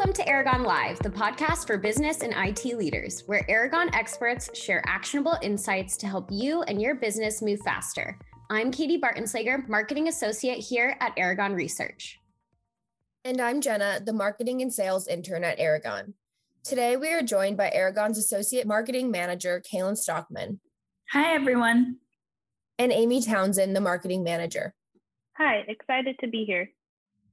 Welcome to Aragon Live, the podcast for business and IT leaders, where Aragon experts share actionable insights to help you and your business move faster. I'm Katie Bartenslager, Marketing Associate here at Aragon Research. And I'm Jenna, the Marketing and Sales Intern at Aragon. Today, we are joined by Aragon's Associate Marketing Manager, Kaylin Stockman. Hi, everyone. And Amy Townsend, the Marketing Manager. Hi, excited to be here.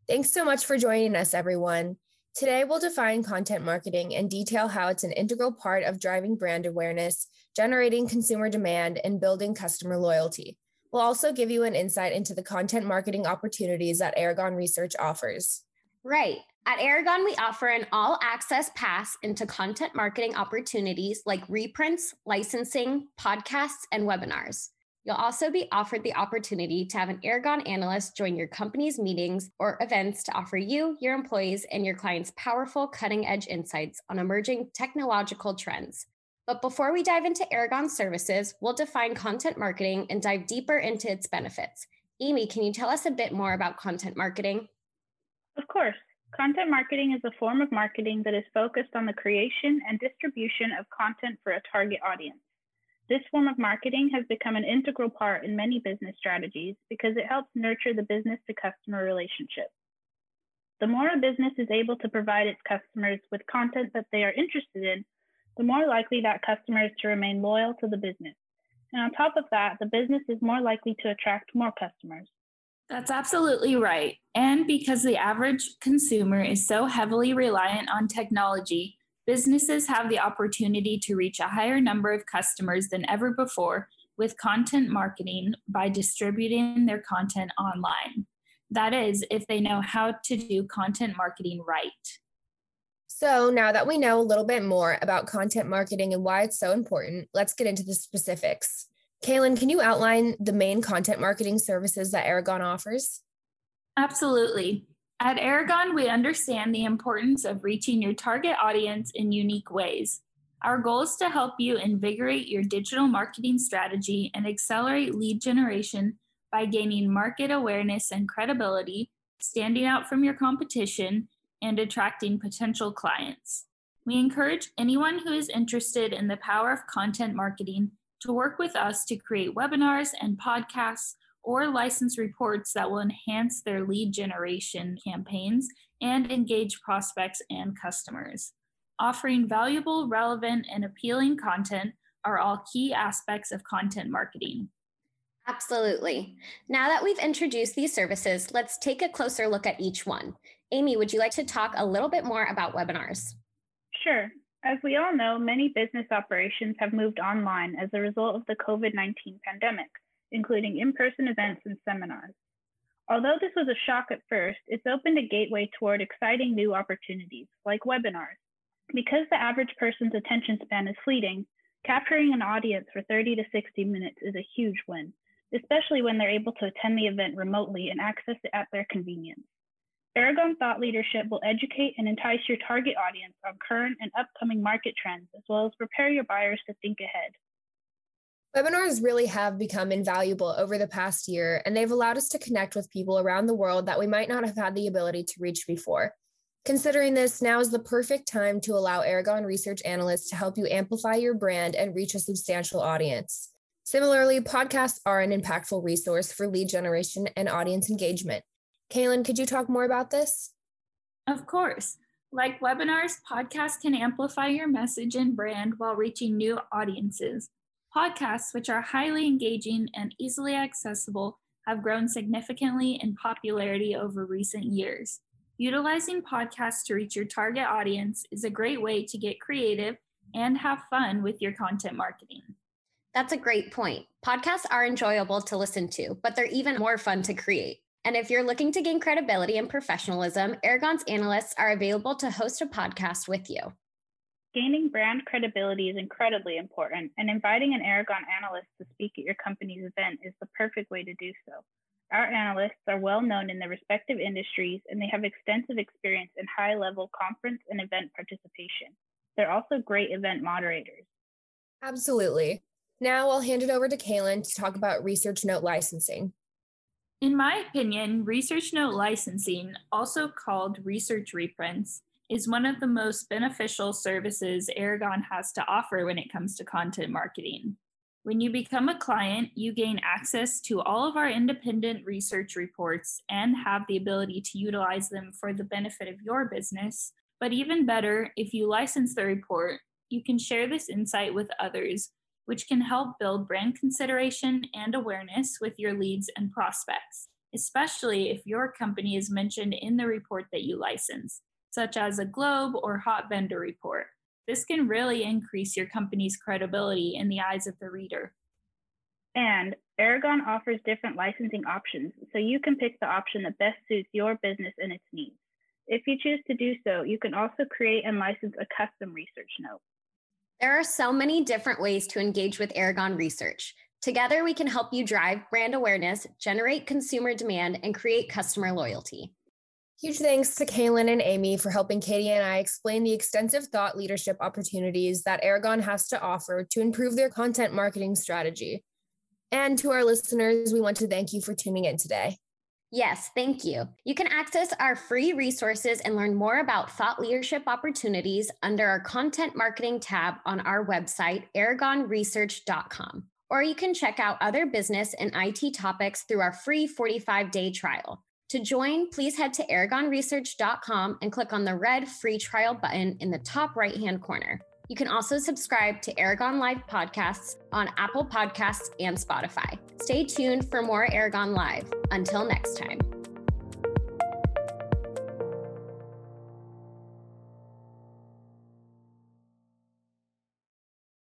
Thanks so much for joining us, everyone. Today, we'll define content marketing and detail how it's an integral part of driving brand awareness, generating consumer demand, and building customer loyalty. We'll also give you an insight into the content marketing opportunities that Aragon Research offers. Right. At Aragon, we offer an all access pass into content marketing opportunities like reprints, licensing, podcasts, and webinars. You'll also be offered the opportunity to have an Aragon analyst join your company's meetings or events to offer you, your employees, and your clients powerful cutting edge insights on emerging technological trends. But before we dive into Aragon services, we'll define content marketing and dive deeper into its benefits. Amy, can you tell us a bit more about content marketing? Of course. Content marketing is a form of marketing that is focused on the creation and distribution of content for a target audience. This form of marketing has become an integral part in many business strategies because it helps nurture the business to customer relationship. The more a business is able to provide its customers with content that they are interested in, the more likely that customer is to remain loyal to the business. And on top of that, the business is more likely to attract more customers. That's absolutely right. And because the average consumer is so heavily reliant on technology, businesses have the opportunity to reach a higher number of customers than ever before with content marketing by distributing their content online. That is, if they know how to do content marketing right. So, now that we know a little bit more about content marketing and why it's so important, let's get into the specifics. Kaylin, can you outline the main content marketing services that Aragon offers? Absolutely. At Aragon, we understand the importance of reaching your target audience in unique ways. Our goal is to help you invigorate your digital marketing strategy and accelerate lead generation by gaining market awareness and credibility, standing out from your competition, and attracting potential clients. We encourage anyone who is interested in the power of content marketing to work with us to create webinars and podcasts or license reports that will enhance their lead generation campaigns and engage prospects and customers. Offering valuable, relevant, and appealing content are all key aspects of content marketing. Absolutely. Now that we've introduced these services, let's take a closer look at each one. Amy, would you like to talk a little bit more about webinars? Sure. As we all know, many business operations have moved online as a result of the COVID 19 pandemic including in-person events and seminars. Although this was a shock at first, it's opened a gateway toward exciting new opportunities, like webinars. Because the average person's attention span is fleeting, capturing an audience for 30 to 60 minutes is a huge win, especially when they're able to attend the event remotely and access it at their convenience. Aragon Thought Leadership will educate and entice your target audience on current and upcoming market trends, as well as prepare your buyers to think ahead. Webinars really have become invaluable over the past year, and they've allowed us to connect with people around the world that we might not have had the ability to reach before. Considering this, now is the perfect time to allow Aragon research analysts to help you amplify your brand and reach a substantial audience. Similarly, podcasts are an impactful resource for lead generation and audience engagement. Kaylin, could you talk more about this? Of course. Like webinars, podcasts can amplify your message and brand while reaching new audiences. Podcasts, which are highly engaging and easily accessible, have grown significantly in popularity over recent years. Utilizing podcasts to reach your target audience is a great way to get creative and have fun with your content marketing. That's a great point. Podcasts are enjoyable to listen to, but they're even more fun to create. And if you're looking to gain credibility and professionalism, Aragon's analysts are available to host a podcast with you. Gaining brand credibility is incredibly important, and inviting an Aragon analyst to speak at your company's event is the perfect way to do so. Our analysts are well known in their respective industries and they have extensive experience in high level conference and event participation. They're also great event moderators. Absolutely. Now I'll hand it over to Kaylin to talk about research note licensing. In my opinion, research note licensing, also called research reprints, is one of the most beneficial services Aragon has to offer when it comes to content marketing. When you become a client, you gain access to all of our independent research reports and have the ability to utilize them for the benefit of your business. But even better, if you license the report, you can share this insight with others, which can help build brand consideration and awareness with your leads and prospects, especially if your company is mentioned in the report that you license, such as a Globe or Hot Vendor report. This can really increase your company's credibility in the eyes of the reader. And Aragon offers different licensing options, so you can pick the option that best suits your business and its needs. If you choose to do so, you can also create and license a custom research note. There are so many different ways to engage with Aragon Research. Together, we can help you drive brand awareness, generate consumer demand, and create customer loyalty. Huge thanks to Kaylin and Amy for helping Katie and I explain the extensive thought leadership opportunities that Aragon has to offer to improve their content marketing strategy. And to our listeners, we want to thank you for tuning in today. Yes, thank you. You can access our free resources and learn more about thought leadership opportunities under our content marketing tab on our website, aragonresearch.com. Or you can check out other business and IT topics through our free 45 day trial. To join, please head to aragonresearch.com and click on the red free trial button in the top right hand corner. You can also subscribe to Aragon Live podcasts on Apple Podcasts and Spotify. Stay tuned for more Aragon Live. Until next time.